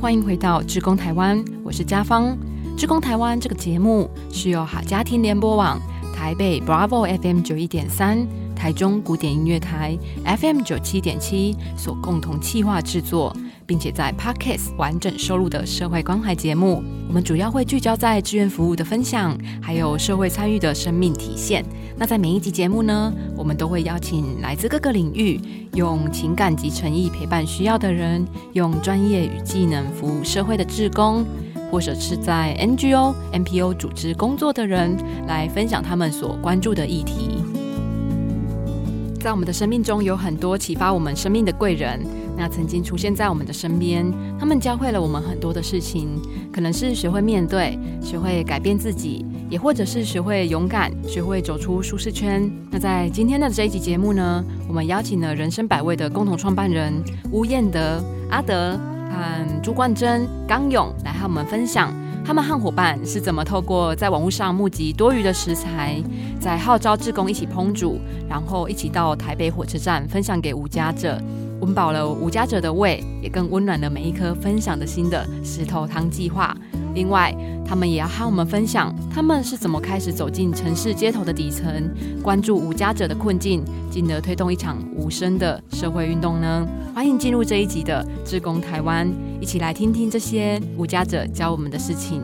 欢迎回到《志工台湾》，我是家芳。《志工台湾》这个节目是由好家庭联播网、台北 Bravo FM 九一点三、台中古典音乐台 FM 九七点七所共同企划制作。并且在 Podcast 完整收录的社会关怀节目，我们主要会聚焦在志愿服务的分享，还有社会参与的生命体现。那在每一集节目呢，我们都会邀请来自各个领域，用情感及诚意陪伴需要的人，用专业与技能服务社会的志工，或者是在 NGO、NPO 组织工作的人，来分享他们所关注的议题。在我们的生命中，有很多启发我们生命的贵人。那曾经出现在我们的身边，他们教会了我们很多的事情，可能是学会面对，学会改变自己，也或者是学会勇敢，学会走出舒适圈。那在今天的这一集节目呢，我们邀请了人生百味的共同创办人吴彦德、阿德和朱冠珍、刚勇来和我们分享，他们和伙伴是怎么透过在网络上募集多余的食材，在号召志工一起烹煮，然后一起到台北火车站分享给无家者。温饱了无家者的胃，也更温暖了每一颗分享的心的石头汤计划。另外，他们也要和我们分享，他们是怎么开始走进城市街头的底层，关注无家者的困境，进而推动一场无声的社会运动呢？欢迎进入这一集的《志工台湾》，一起来听听这些无家者教我们的事情。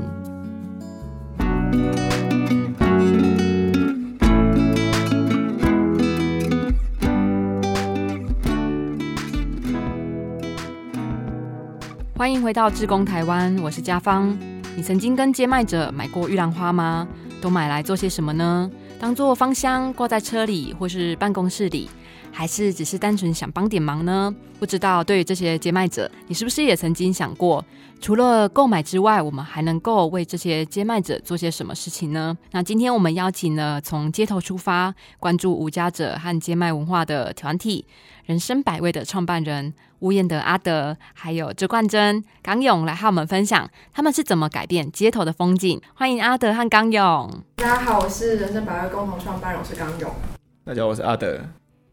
欢迎回到志工台湾，我是家芳。你曾经跟接麦者买过玉兰花吗？都买来做些什么呢？当做芳香挂在车里或是办公室里，还是只是单纯想帮点忙呢？不知道对于这些接麦者，你是不是也曾经想过，除了购买之外，我们还能够为这些接麦者做些什么事情呢？那今天我们邀请了从街头出发，关注无家者和接麦文化的团体——人生百味的创办人。吴彦德阿德，还有周冠珍、刚勇来和我们分享，他们是怎么改变街头的风景。欢迎阿德和刚勇。大家好，我是人生百味共同创办人，我是刚勇。大家好，我是阿德。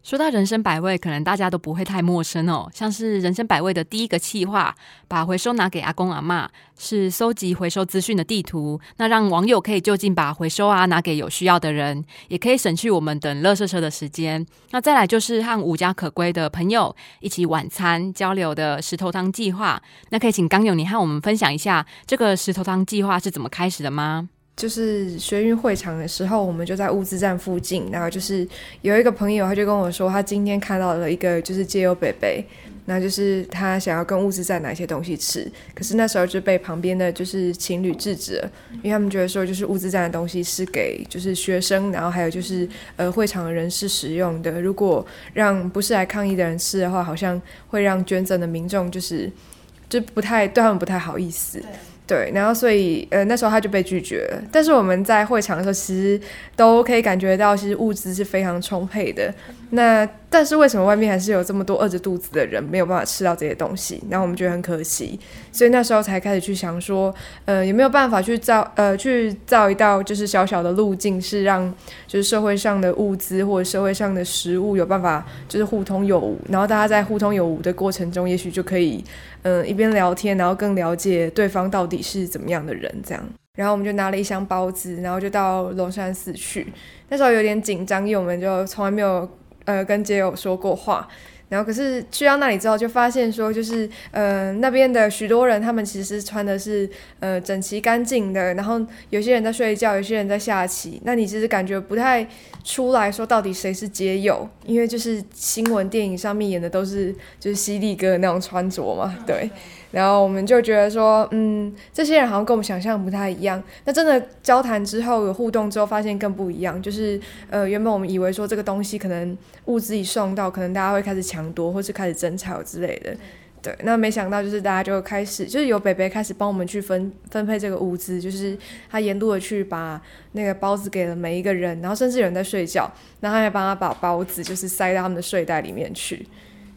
说到人生百味，可能大家都不会太陌生哦。像是人生百味的第一个企划，把回收拿给阿公阿妈，是搜集回收资讯的地图，那让网友可以就近把回收啊拿给有需要的人，也可以省去我们等垃圾车的时间。那再来就是和无家可归的朋友一起晚餐交流的石头汤计划。那可以请刚勇你和我们分享一下这个石头汤计划是怎么开始的吗？就是学运会场的时候，我们就在物资站附近。然后就是有一个朋友，他就跟我说，他今天看到了一个就是街友北北，那就是他想要跟物资站拿一些东西吃。可是那时候就被旁边的就是情侣制止了，因为他们觉得说，就是物资站的东西是给就是学生，然后还有就是呃会场的人士使用的。如果让不是来抗议的人吃的话，好像会让捐赠的民众就是就不太对他们不太好意思。对然后所以呃那时候他就被拒绝了。但是我们在会场的时候，其实都可以感觉到，其实物资是非常充沛的。那但是为什么外面还是有这么多饿着肚子的人没有办法吃到这些东西？然后我们觉得很可惜，所以那时候才开始去想说，呃有没有办法去造呃去造一道就是小小的路径，是让就是社会上的物资或者社会上的食物有办法就是互通有无，然后大家在互通有无的过程中，也许就可以嗯一边聊天，然后更了解对方到底是怎么样的人这样。然后我们就拿了一箱包子，然后就到龙山寺去。那时候有点紧张，因为我们就从来没有。呃，跟街友说过话，然后可是去到那里之后，就发现说，就是呃那边的许多人，他们其实穿的是呃整齐干净的，然后有些人在睡觉，有些人在下棋，那你其实感觉不太出来说到底谁是街友，因为就是新闻电影上面演的都是就是犀利哥那种穿着嘛，对。然后我们就觉得说，嗯，这些人好像跟我们想象不太一样。那真的交谈之后有互动之后，发现更不一样。就是，呃，原本我们以为说这个东西可能物资一送到，可能大家会开始抢夺，或是开始争吵之类的。对，那没想到就是大家就开始，就是由北北开始帮我们去分分配这个物资，就是他沿路的去把那个包子给了每一个人，然后甚至有人在睡觉，然后他还帮他把包子就是塞到他们的睡袋里面去。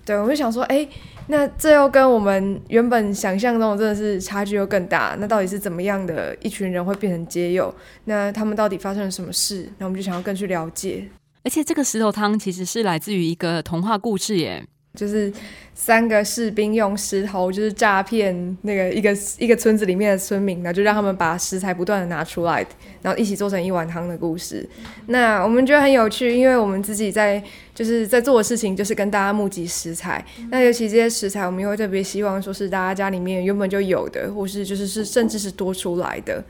对，我就想说，哎。那这又跟我们原本想象中真的是差距又更大。那到底是怎么样的一群人会变成街友？那他们到底发生了什么事？那我们就想要更去了解。而且这个石头汤其实是来自于一个童话故事耶。就是三个士兵用石头就是诈骗那个一个一个村子里面的村民，然后就让他们把食材不断的拿出来，然后一起做成一碗汤的故事。那我们觉得很有趣，因为我们自己在就是在做的事情就是跟大家募集食材。那尤其这些食材，我们又会特别希望说是大家家里面原本就有的，或是就是是甚至是多出来的。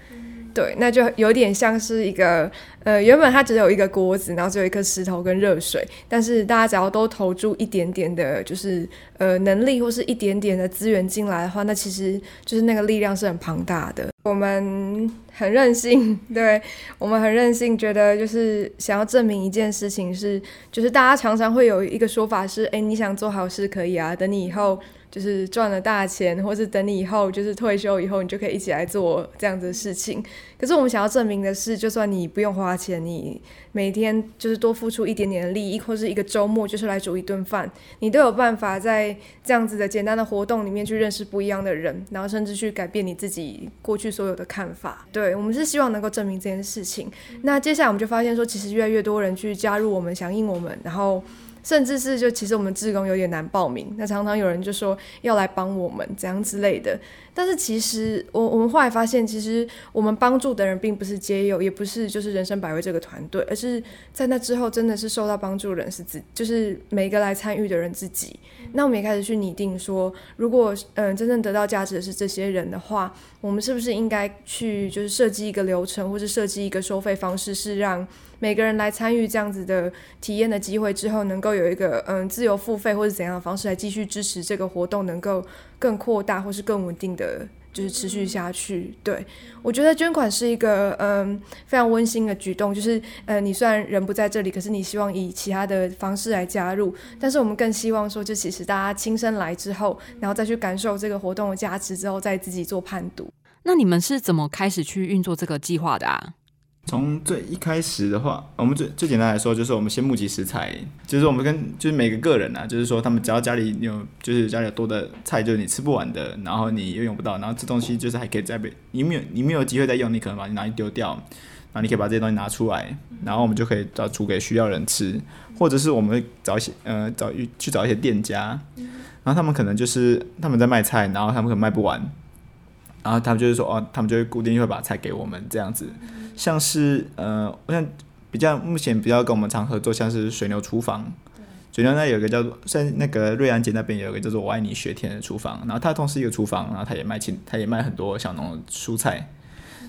对，那就有点像是一个，呃，原本它只有一个锅子，然后只有一颗石头跟热水，但是大家只要都投注一点点的，就是呃能力或是一点点的资源进来的话，那其实就是那个力量是很庞大的。我们很任性，对我们很任性，觉得就是想要证明一件事情是，就是大家常常会有一个说法是，哎，你想做好事可以啊，等你以后。就是赚了大钱，或是等你以后就是退休以后，你就可以一起来做这样子的事情。可是我们想要证明的是，就算你不用花钱，你每天就是多付出一点点的利益，或是一个周末就是来煮一顿饭，你都有办法在这样子的简单的活动里面去认识不一样的人，然后甚至去改变你自己过去所有的看法。对我们是希望能够证明这件事情。那接下来我们就发现说，其实越来越多人去加入我们，响应我们，然后。甚至是就其实我们志工有点难报名，那常常有人就说要来帮我们这样之类的。但是其实我我们后来发现，其实我们帮助的人并不是街友，也不是就是人生百味这个团队，而是在那之后真的是受到帮助人是自，就是每个来参与的人自己。那我们也开始去拟定说，如果嗯真正得到价值的是这些人的话，我们是不是应该去就是设计一个流程，或是设计一个收费方式，是让每个人来参与这样子的体验的机会之后，能够有一个嗯自由付费或者怎样的方式来继续支持这个活动，能够更扩大或是更稳定的，就是持续下去。对我觉得捐款是一个嗯非常温馨的举动，就是呃你虽然人不在这里，可是你希望以其他的方式来加入，但是我们更希望说，就其实大家亲身来之后，然后再去感受这个活动的价值之后，再自己做判读。那你们是怎么开始去运作这个计划的啊？从最一开始的话，我们最最简单来说，就是我们先募集食材，就是我们跟就是每个个人啊，就是说他们只要家里有就是家里有多的菜，就是你吃不完的，然后你又用不到，然后这东西就是还可以再被你没有你没有机会再用，你可能把你拿去丢掉，然后你可以把这些东西拿出来，然后我们就可以找煮给需要人吃，或者是我们找一些呃找去找一些店家，然后他们可能就是他们在卖菜，然后他们可能卖不完，然后他们就是说哦，他们就会固定会把菜给我们这样子。像是呃，我想比较目前比较跟我们常合作，像是水牛厨房，水牛那有个叫做在那个瑞安街那边有个叫做我爱你雪田的厨房，然后它同时一个厨房，然后它也卖青，它也卖很多小农蔬菜，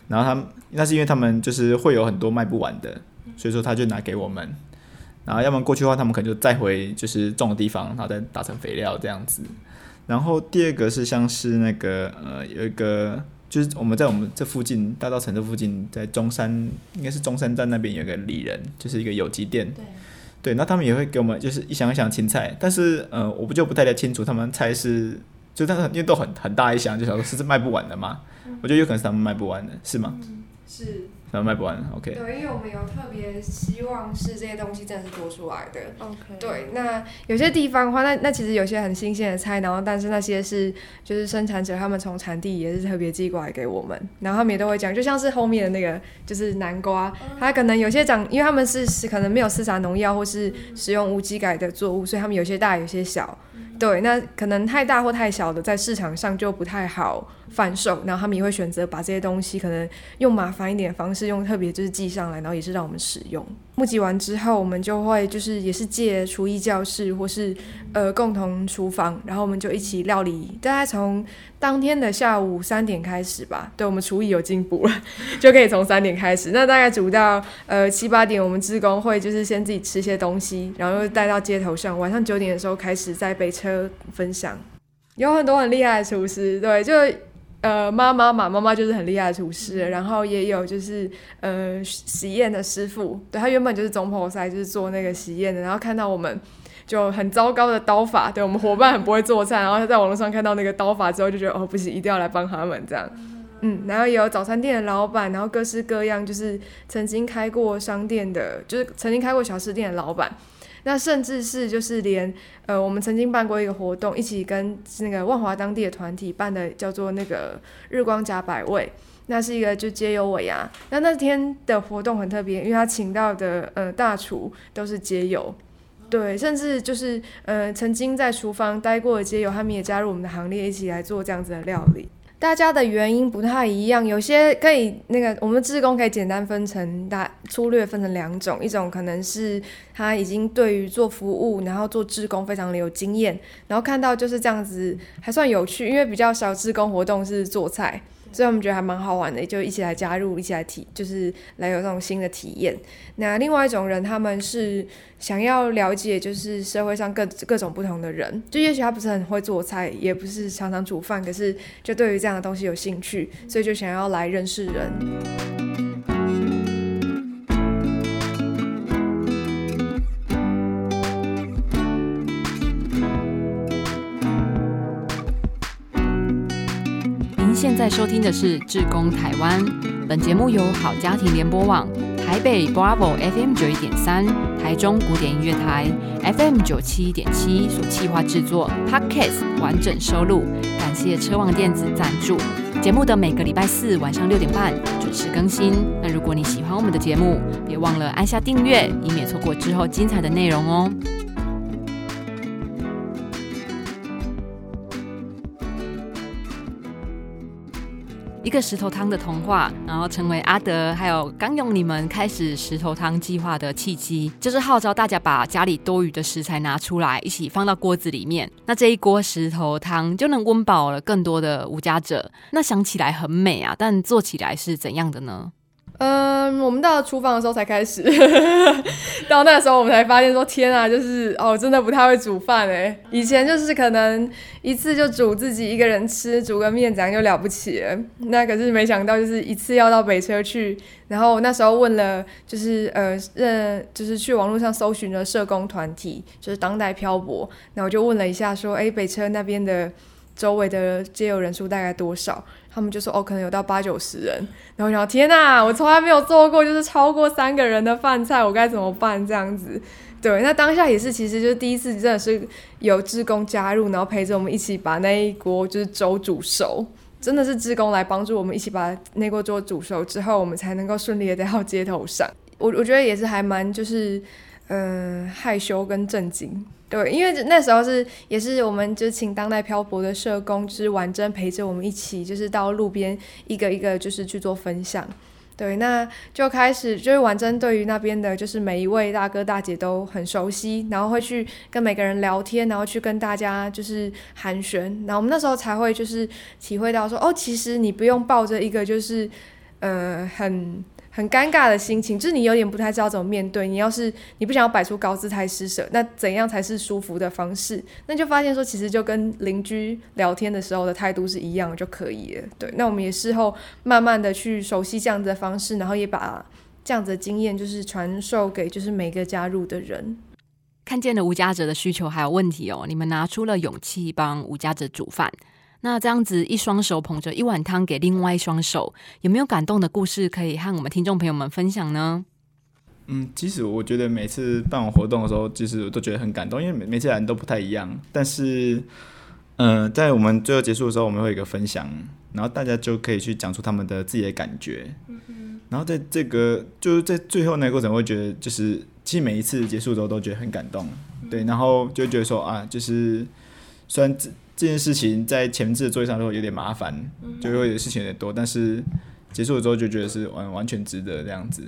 然后他那是因为他们就是会有很多卖不完的，所以说他就拿给我们，然后要么过去的话，他们可能就再回就是种的地方，然后再打成肥料这样子。然后第二个是像是那个呃有一个。就是我们在我们这附近大道城这附近，在中山应该是中山站那边有个里仁，就是一个有机店。对，对，那他们也会给我们就是一箱一箱青菜，但是呃，我不就不太太清楚他们菜是，就但是因为都很很大一箱，就想说是卖不完的嘛，我觉得有可能是他们卖不完的，是吗？是。然后卖不完，OK。对，因为我们有特别希望是这些东西真的是多出来的，OK。对，那有些地方的话，那那其实有些很新鲜的菜，然后但是那些是就是生产者他们从产地也是特别寄过来给我们，然后他们也都会讲，就像是后面的那个就是南瓜，它可能有些长，因为他们是是可能没有施洒农药或是使用无机改的作物，所以他们有些大有些小。对，那可能太大或太小的，在市场上就不太好贩售，然后他们也会选择把这些东西可能用麻烦一点的方式，用特别就是寄上来，然后也是让我们使用。募集完之后，我们就会就是也是借厨艺教室或是呃共同厨房，然后我们就一起料理。大概从当天的下午三点开始吧，对我们厨艺有进步了，就可以从三点开始。那大概煮到呃七八点，我们职工会就是先自己吃些东西，然后又带到街头上。晚上九点的时候开始在北车分享，有很多很厉害的厨师，对，就。呃，妈妈嘛，妈妈就是很厉害的厨师，然后也有就是呃喜宴的师傅，对他原本就是总婆赛，就是做那个喜宴的，然后看到我们就很糟糕的刀法，对我们伙伴很不会做菜，然后他在网络上看到那个刀法之后，就觉得哦不行，一定要来帮他们这样，嗯，然后也有早餐店的老板，然后各式各样就是曾经开过商店的，就是曾经开过小吃店的老板。那甚至是就是连呃，我们曾经办过一个活动，一起跟那个万华当地的团体办的，叫做那个日光甲百味，那是一个就街友尾牙。那那天的活动很特别，因为他请到的呃大厨都是街友，对，甚至就是呃，曾经在厨房待过的街友，他们也加入我们的行列，一起来做这样子的料理。大家的原因不太一样，有些可以那个，我们志工可以简单分成大粗略分成两种，一种可能是他已经对于做服务，然后做志工非常的有经验，然后看到就是这样子还算有趣，因为比较少志工活动是做菜。所以我们觉得还蛮好玩的，就一起来加入，一起来体，就是来有这种新的体验。那另外一种人，他们是想要了解，就是社会上各各种不同的人，就也许他不是很会做菜，也不是常常煮饭，可是就对于这样的东西有兴趣，所以就想要来认识人。收听的是《志工台湾》，本节目由好家庭联播网、台北 Bravo FM 九一点三、台中古典音乐台 FM 九七点七所企划制作，Podcast 完整收录。感谢车望电子赞助。节目的每个礼拜四晚上六点半准时更新。那如果你喜欢我们的节目，别忘了按下订阅，以免错过之后精彩的内容哦。一个石头汤的童话，然后成为阿德还有刚勇你们开始石头汤计划的契机，就是号召大家把家里多余的食材拿出来，一起放到锅子里面，那这一锅石头汤就能温饱了更多的无家者。那想起来很美啊，但做起来是怎样的呢？嗯，我们到厨房的时候才开始，到那时候我们才发现说，天啊，就是哦，真的不太会煮饭哎。以前就是可能一次就煮自己一个人吃，煮个面这样就了不起了。那可是没想到，就是一次要到北车去，然后那时候问了，就是呃，认就是去网络上搜寻了社工团体，就是当代漂泊，那我就问了一下，说，哎，北车那边的周围的接友人数大概多少？他们就说哦，可能有到八九十人，然后想天哪，我从来没有做过就是超过三个人的饭菜，我该怎么办？这样子，对，那当下也是，其实就是第一次，真的是有志工加入，然后陪着我们一起把那一锅就是粥煮熟，真的是志工来帮助我们一起把那锅粥煮熟之后，我们才能够顺利的带到街头上。我我觉得也是还蛮就是嗯害羞跟震惊。对，因为那时候是也是我们就请当代漂泊的社工，就是婉珍陪着我们一起，就是到路边一个一个就是去做分享。对，那就开始就是婉珍对于那边的，就是每一位大哥大姐都很熟悉，然后会去跟每个人聊天，然后去跟大家就是寒暄，然后我们那时候才会就是体会到说，哦，其实你不用抱着一个就是呃很。很尴尬的心情，就是你有点不太知道怎么面对。你要是你不想要摆出高姿态施舍，那怎样才是舒服的方式？那就发现说，其实就跟邻居聊天的时候的态度是一样就可以了。对，那我们也事后慢慢的去熟悉这样子的方式，然后也把这样子的经验就是传授给就是每个加入的人。看见了无家者的需求还有问题哦，你们拿出了勇气帮无家者煮饭。那这样子，一双手捧着一碗汤给另外一双手，有没有感动的故事可以和我们听众朋友们分享呢？嗯，其实我觉得每次办完活动的时候，其实我都觉得很感动，因为每每次人都不太一样。但是，嗯，在我们最后结束的时候，我们会有一个分享，然后大家就可以去讲出他们的自己的感觉。嗯然后在这个就是在最后那个过程，会觉得就是其实每一次结束之后都觉得很感动，对，然后就觉得说啊，就是虽然这件事情在前置的作业上都有点麻烦，就会有事情有点多，但是结束了之后就觉得是完完全值得这样子。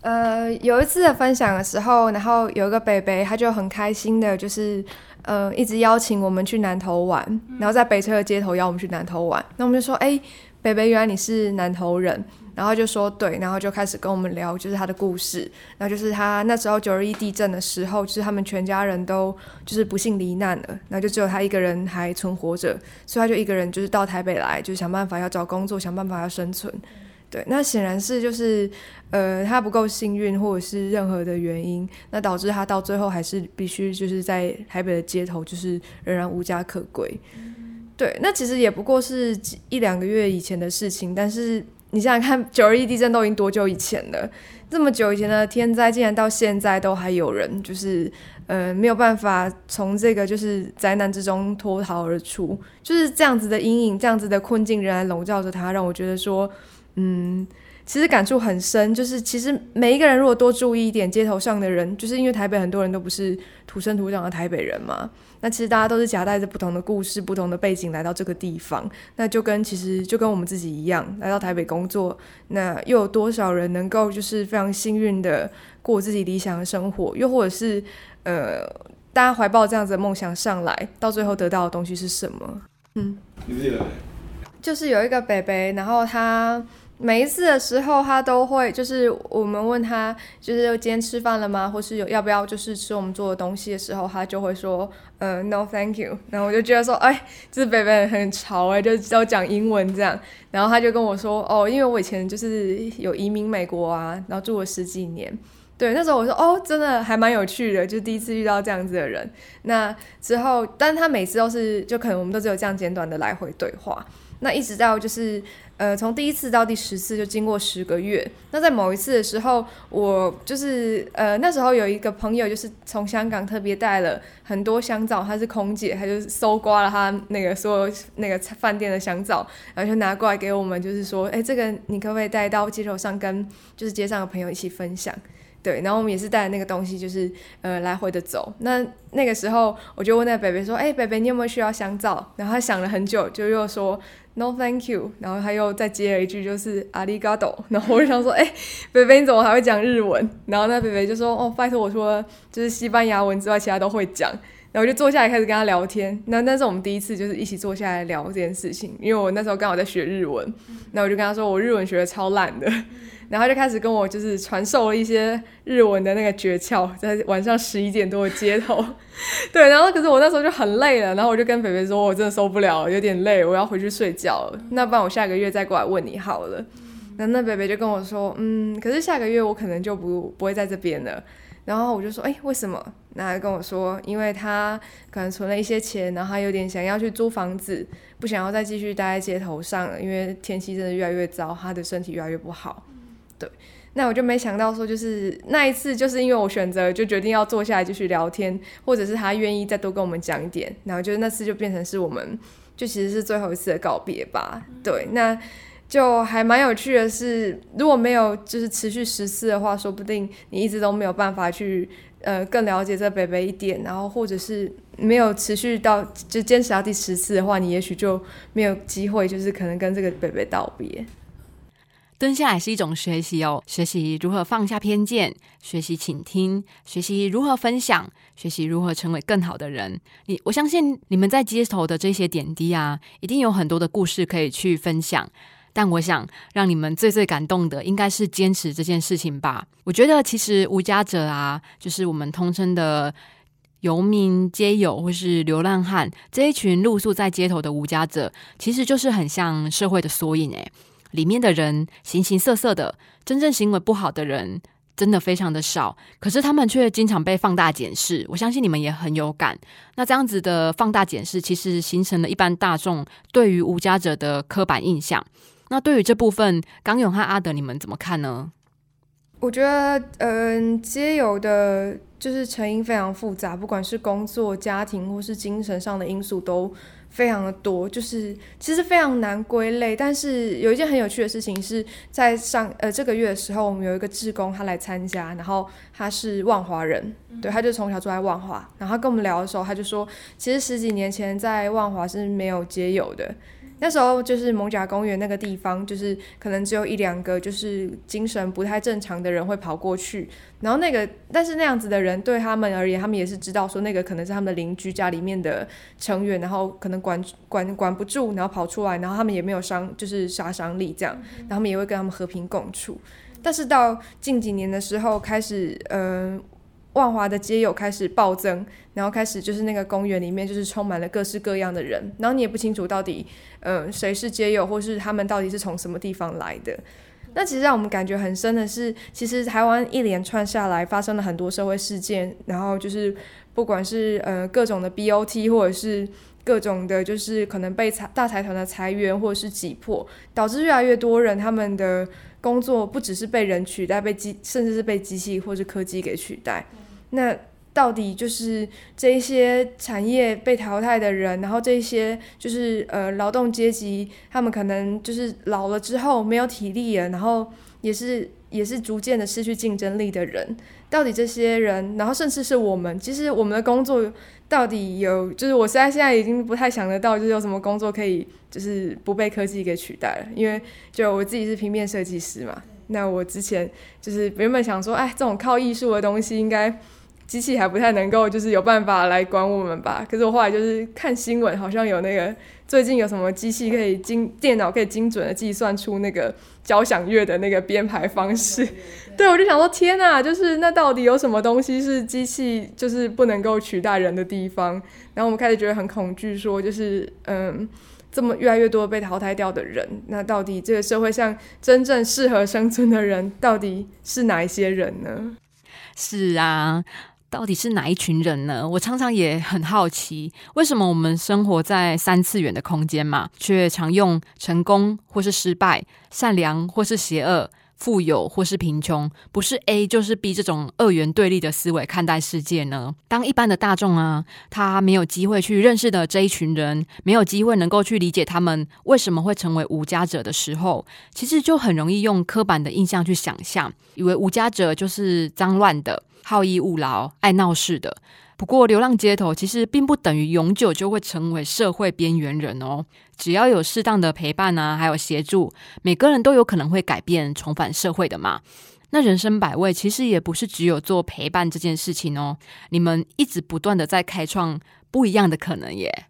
呃，有一次的分享的时候，然后有一个北北，他就很开心的，就是呃一直邀请我们去南头玩，然后在北车的街头邀我们去南头玩，那我们就说，哎，北北，原来你是南头人。然后就说对，然后就开始跟我们聊，就是他的故事。然后就是他那时候九二一地震的时候，就是他们全家人都就是不幸罹难了，然后就只有他一个人还存活着，所以他就一个人就是到台北来，就想办法要找工作，想办法要生存。对，那显然是就是呃他不够幸运，或者是任何的原因，那导致他到最后还是必须就是在台北的街头，就是仍然无家可归。对，那其实也不过是一两个月以前的事情，但是。你想想看，九二一地震都已经多久以前了？这么久以前的天灾，竟然到现在都还有人，就是呃没有办法从这个就是灾难之中脱逃而出，就是这样子的阴影，这样子的困境仍然笼罩着他，让我觉得说，嗯，其实感触很深，就是其实每一个人如果多注意一点街头上的人，就是因为台北很多人都不是土生土长的台北人嘛，那其实大家都是夹带着不同的故事、不同的背景来到这个地方，那就跟其实就跟我们自己一样，来到台北工作，那又有多少人能够就是非常幸运的过自己理想的生活，又或者是呃，大家怀抱这样子的梦想上来，到最后得到的东西是什么？嗯，你自己来？就是有一个北北，然后他。每一次的时候，他都会就是我们问他，就是今天吃饭了吗？或是有要不要就是吃我们做的东西的时候，他就会说，呃，no thank you。然后我就觉得说，哎，这北北很潮哎，就都讲英文这样。然后他就跟我说，哦，因为我以前就是有移民美国啊，然后住了十几年。对，那时候我说，哦，真的还蛮有趣的，就第一次遇到这样子的人。那之后，但是他每次都是，就可能我们都只有这样简短的来回对话。那一直到就是。呃，从第一次到第十次就经过十个月。那在某一次的时候，我就是呃那时候有一个朋友，就是从香港特别带了很多香皂，她是空姐，她就搜刮了她那个所有那个饭店的香皂，然后就拿过来给我们，就是说，哎，这个你可不可以带到街头上跟就是街上的朋友一起分享？对，然后我们也是带那个东西，就是呃来回的走。那那个时候我就问那个北北说，哎，北北你有没有需要香皂？然后他想了很久，就又说。No, thank you。然后他又再接了一句，就是阿里嘎多。然后我就想说，哎，北北你怎么还会讲日文？然后那北北就说，哦，拜托我说，就是西班牙文之外，其他都会讲。然后我就坐下来开始跟他聊天。那那是我们第一次就是一起坐下来聊这件事情，因为我那时候刚好在学日文。那我就跟他说，我日文学的超烂的。然后就开始跟我就是传授了一些日文的那个诀窍，在晚上十一点多的街头，对，然后可是我那时候就很累了，然后我就跟北北说，我真的受不了，有点累，我要回去睡觉了。那不然我下个月再过来问你好了。那那北北就跟我说，嗯，可是下个月我可能就不不会在这边了。然后我就说，哎，为什么？那他跟我说，因为他可能存了一些钱，然后他有点想要去租房子，不想要再继续待在街头上了，因为天气真的越来越糟，他的身体越来越不好。对，那我就没想到说，就是那一次，就是因为我选择就决定要坐下来继续聊天，或者是他愿意再多跟我们讲一点，然后就是那次就变成是我们就其实是最后一次的告别吧。对，那就还蛮有趣的是，如果没有就是持续十次的话，说不定你一直都没有办法去呃更了解这北北一点，然后或者是没有持续到就坚持到第十次的话，你也许就没有机会，就是可能跟这个北北道别。蹲下来是一种学习哦，学习如何放下偏见，学习倾听，学习如何分享，学习如何成为更好的人。你我相信你们在街头的这些点滴啊，一定有很多的故事可以去分享。但我想让你们最最感动的，应该是坚持这件事情吧。我觉得其实无家者啊，就是我们通称的游民、街友或是流浪汉这一群露宿在街头的无家者，其实就是很像社会的缩影诶。里面的人形形色色的，真正行为不好的人真的非常的少，可是他们却经常被放大检视。我相信你们也很有感。那这样子的放大检视，其实形成了一般大众对于无家者的刻板印象。那对于这部分，刚勇和阿德，你们怎么看呢？我觉得，嗯，皆有的就是成因非常复杂，不管是工作、家庭或是精神上的因素都。非常的多，就是其实非常难归类。但是有一件很有趣的事情是在上呃这个月的时候，我们有一个志工他来参加，然后他是万华人，对，他就从小住在万华。然后他跟我们聊的时候，他就说，其实十几年前在万华是没有街友的。那时候就是蒙甲公园那个地方，就是可能只有一两个就是精神不太正常的人会跑过去，然后那个但是那样子的人对他们而言，他们也是知道说那个可能是他们的邻居家里面的成员，然后可能管管管不住，然后跑出来，然后他们也没有伤就是杀伤力这样，然后他们也会跟他们和平共处。但是到近几年的时候开始，嗯。万华的街友开始暴增，然后开始就是那个公园里面就是充满了各式各样的人，然后你也不清楚到底，呃，谁是街友，或是他们到底是从什么地方来的。那其实让我们感觉很深的是，其实台湾一连串下来发生了很多社会事件，然后就是不管是呃各种的 BOT，或者是各种的，就是可能被财大财团的裁员或者是挤破，导致越来越多人他们的工作不只是被人取代，被机甚至是被机器或是科技给取代。那到底就是这些产业被淘汰的人，然后这些就是呃劳动阶级，他们可能就是老了之后没有体力了，然后也是也是逐渐的失去竞争力的人。到底这些人，然后甚至是我们，其实我们的工作到底有，就是我现在现在已经不太想得到，就是有什么工作可以就是不被科技给取代了。因为就我自己是平面设计师嘛，那我之前就是原本想说，哎，这种靠艺术的东西应该。机器还不太能够，就是有办法来管我们吧。可是我后来就是看新闻，好像有那个最近有什么机器可以精电脑可以精准的计算出那个交响乐的那个编排方式。对，我就想说天呐，就是那到底有什么东西是机器就是不能够取代人的地方？然后我们开始觉得很恐惧，说就是嗯，这么越来越多被淘汰掉的人，那到底这个社会上真正适合生存的人到底是哪一些人呢？是啊。到底是哪一群人呢？我常常也很好奇，为什么我们生活在三次元的空间嘛，却常用成功或是失败、善良或是邪恶、富有或是贫穷，不是 A 就是 B 这种二元对立的思维看待世界呢？当一般的大众啊，他没有机会去认识的这一群人，没有机会能够去理解他们为什么会成为无家者的时候，其实就很容易用刻板的印象去想象，以为无家者就是脏乱的。好逸恶劳、爱闹事的。不过，流浪街头其实并不等于永久就会成为社会边缘人哦。只要有适当的陪伴啊，还有协助，每个人都有可能会改变、重返社会的嘛。那人生百味，其实也不是只有做陪伴这件事情哦。你们一直不断的在开创不一样的可能耶。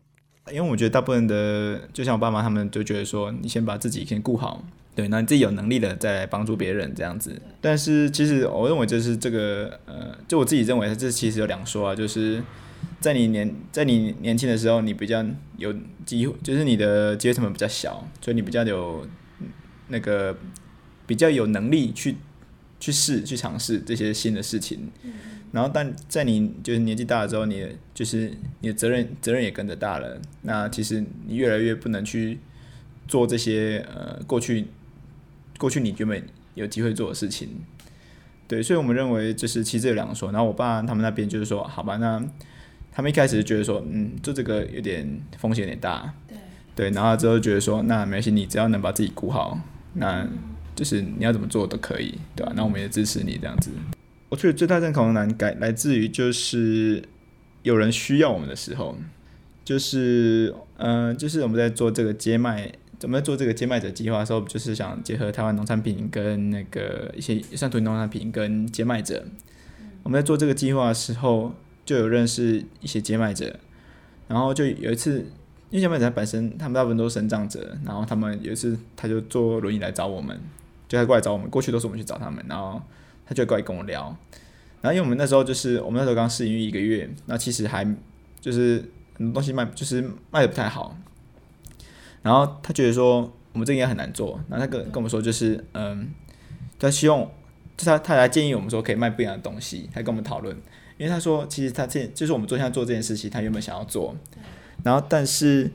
因为我觉得大部分的，就像我爸妈他们，就觉得说，你先把自己先顾好。对，那你自己有能力了再来帮助别人这样子。但是其实我认为就是这个呃，就我自己认为，这其实有两说啊，就是在你年在你年轻的时候，你比较有机会，就是你的机会成本比较小，所以你比较有那个比较有能力去去试去尝试这些新的事情。然后，但在你就是年纪大了之后，你就是你的责任责任也跟着大了，那其实你越来越不能去做这些呃过去。过去你原本有机会做的事情，对，所以我们认为就是其实有两个说，然后我爸他们那边就是说，好吧，那他们一开始觉得说，嗯，做这个有点风险有点大，对，对，然后之后觉得说，那没关系，你只要能把自己顾好，那就是你要怎么做都可以，对吧？那我们也支持你这样子。我觉得最大认同的难改来自于就是有人需要我们的时候，就是嗯，就是我们在做这个接麦。我们在做这个接麦者计划的时候，就是想结合台湾农产品跟那个一些上土农产品跟接麦者。我们在做这个计划的时候，就有认识一些接麦者，然后就有一次，因为接麦者他本身他们大部分都是生长者，然后他们有一次他就坐轮椅来找我们，就他过来找我们，过去都是我们去找他们，然后他就过来跟我聊。然后因为我们那时候就是我们那时候刚试营运一个月，那其实还就是很多东西卖就是卖的不太好。然后他觉得说我们这个应该很难做，然后他跟跟我们说就是嗯，他希望就他他来建议我们说可以卖不一样的东西，他跟我们讨论，因为他说其实他这就是我们做现在做这件事情，他原本想要做，然后但是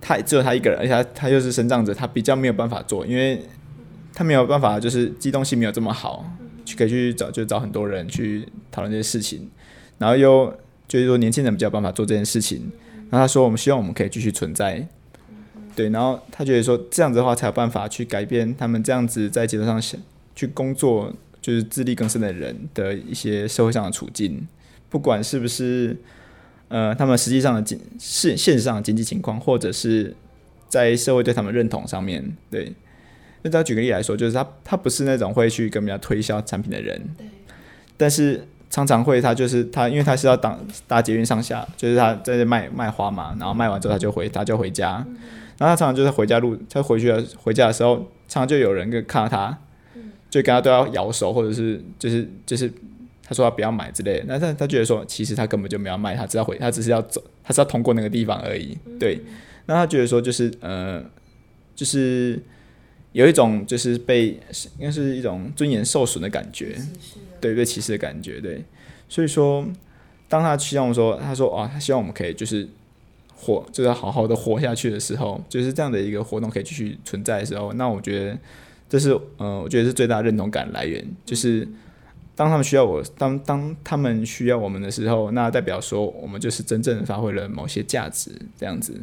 他只有他一个人，而且他他又是生长者，他比较没有办法做，因为他没有办法就是机动性没有这么好，去可以去找就找很多人去讨论这些事情，然后又就是说年轻人比较办法做这件事情，然后他说我们希望我们可以继续存在。对，然后他觉得说这样子的话才有办法去改变他们这样子在街头上想去工作，就是自力更生的人的一些社会上的处境，不管是不是呃他们实际上的经是现实上的经济情况，或者是在社会对他们认同上面对。那再举个例来说，就是他他不是那种会去跟人家推销产品的人，对，但是常常会他就是他，因为他是要当搭捷运上下，就是他在这卖卖花嘛，然后卖完之后他就回他就回家。然后他常常就是回家路，他回去的回家的时候，常常就有人跟看到他，就跟他都要摇手，或者是就是就是他说他不要买之类。的。那他他觉得说，其实他根本就没有卖，他只要回，他只是要走，他是要通过那个地方而已。对，那他觉得说就是呃，就是有一种就是被应该是一种尊严受损的感觉，对，被歧视的感觉，对。所以说，当他希望说，他说啊，他希望我们可以就是。活就是好好的活下去的时候，就是这样的一个活动可以继续存在的时候，那我觉得这是呃，我觉得是最大认同感来源。就是当他们需要我，当当他们需要我们的时候，那代表说我们就是真正发挥了某些价值，这样子。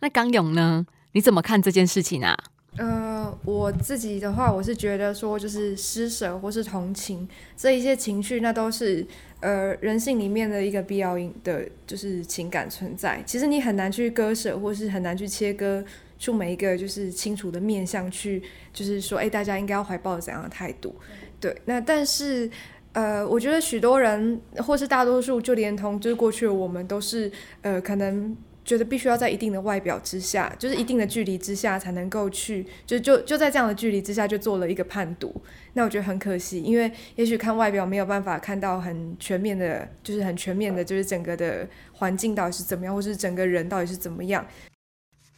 那刚勇呢？你怎么看这件事情啊？呃。呃，我自己的话，我是觉得说，就是施舍或是同情这一些情绪，那都是呃人性里面的一个必要的，就是情感存在。其实你很难去割舍，或是很难去切割出每一个就是清楚的面向去，就是说，哎，大家应该要怀抱怎样的态度？对，那但是呃，我觉得许多人或是大多数，就连同就是过去的我们，都是呃可能。觉得必须要在一定的外表之下，就是一定的距离之下，才能够去，就就就在这样的距离之下，就做了一个判读。那我觉得很可惜，因为也许看外表没有办法看到很全面的，就是很全面的，就是整个的环境到底是怎么样，或是整个人到底是怎么样。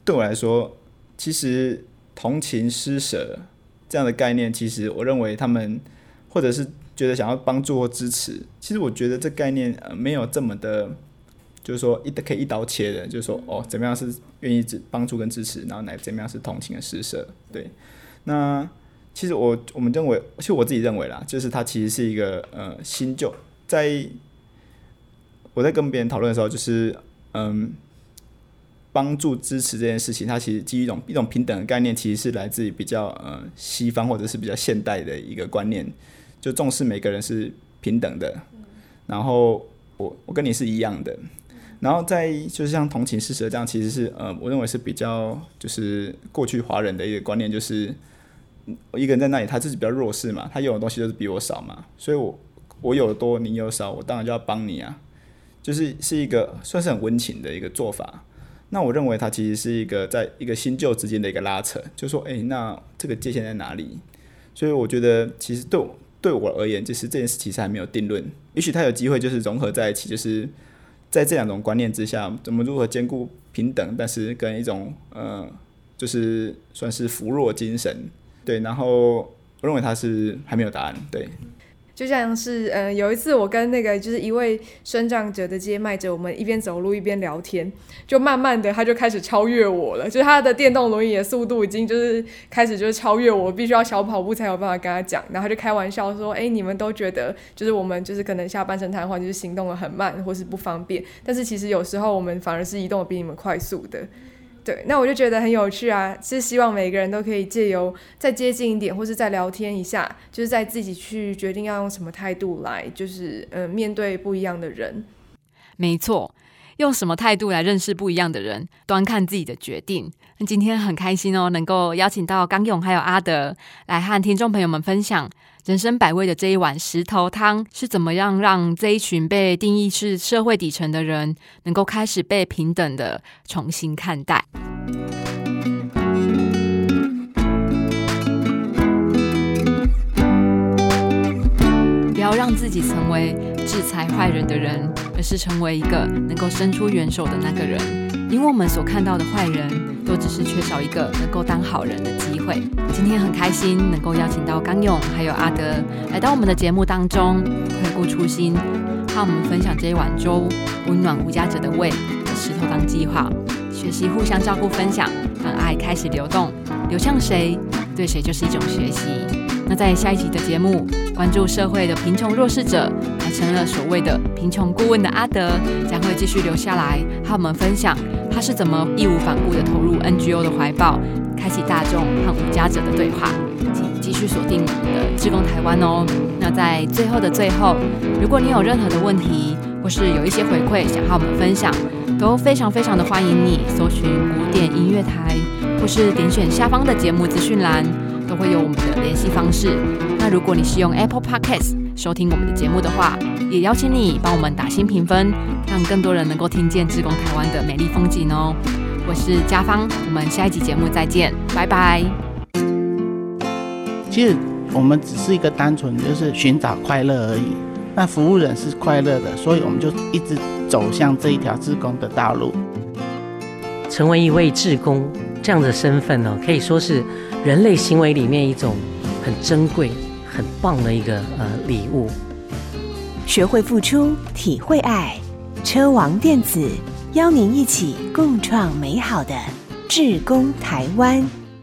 对我来说，其实同情施舍这样的概念，其实我认为他们或者是觉得想要帮助或支持，其实我觉得这概念呃没有这么的。就是说一可以一刀切的，就是说哦，怎么样是愿意支帮助跟支持，然后哪怎么样是同情的施舍，对。那其实我我们认为，其实我自己认为啦，就是它其实是一个呃新旧，在我在跟别人讨论的时候，就是嗯，帮助支持这件事情，它其实基于一种一种平等的概念，其实是来自于比较呃西方或者是比较现代的一个观念，就重视每个人是平等的，然后我我跟你是一样的。然后在就是像同情施舍这样，其实是呃，我认为是比较就是过去华人的一个观念，就是我一个人在那里，他自己比较弱势嘛，他有的东西就是比我少嘛，所以我我有多，你有少，我当然就要帮你啊，就是是一个算是很温情的一个做法。那我认为它其实是一个在一个新旧之间的一个拉扯，就说哎，那这个界限在哪里？所以我觉得其实对我对我而言，就是这件事其实还没有定论，也许它有机会就是融合在一起，就是。在这两种观念之下，怎么如何兼顾平等，但是跟一种呃，就是算是扶弱精神，对。然后我认为他是还没有答案，对。就像是，嗯，有一次我跟那个就是一位生长者的接麦者，我们一边走路一边聊天，就慢慢的他就开始超越我了，就是他的电动轮椅的速度已经就是开始就是超越我，必须要小跑步才有办法跟他讲，然后他就开玩笑说，哎，你们都觉得就是我们就是可能下半身瘫痪，就是行动的很慢或是不方便，但是其实有时候我们反而是移动的比你们快速的。对，那我就觉得很有趣啊，是希望每个人都可以借由再接近一点，或是再聊天一下，就是在自己去决定要用什么态度来，就是嗯面对不一样的人。没错，用什么态度来认识不一样的人，端看自己的决定。那今天很开心哦，能够邀请到刚勇还有阿德来和听众朋友们分享。人生百味的这一碗石头汤是怎么样让这一群被定义是社会底层的人，能够开始被平等的重新看待？不要让自己成为制裁坏人的人，而是成为一个能够伸出援手的那个人。因为我们所看到的坏人，都只是缺少一个能够当好人的机会。今天很开心能够邀请到刚勇还有阿德来到我们的节目当中，回顾初心，和我们分享这一碗粥，温暖无家者的胃的石头当计划，学习互相照顾分享，让爱开始流动，流向谁，对谁就是一种学习。那在下一集的节目，关注社会的贫穷弱势者，还成了所谓的贫穷顾问的阿德，将会继续留下来和我们分享。他是怎么义无反顾的投入 NGO 的怀抱，开启大众和无家者的对话？请继续锁定我们的志工台湾哦。那在最后的最后，如果你有任何的问题，或是有一些回馈想和我们分享，都非常非常的欢迎你搜寻古典音乐台，或是点选下方的节目资讯栏，都会有我们的联系方式。那如果你是用 Apple Podcast 收听我们的节目的话，也邀请你帮我们打新评分，让更多人能够听见志工台湾的美丽风景哦。我是嘉芳，我们下一集节目再见，拜拜。其实我们只是一个单纯就是寻找快乐而已。那服务人是快乐的，所以我们就一直走向这一条志工的道路。成为一位志工这样的身份呢，可以说是人类行为里面一种很珍贵、很棒的一个呃礼物。学会付出，体会爱。车王电子邀您一起共创美好的志工台湾。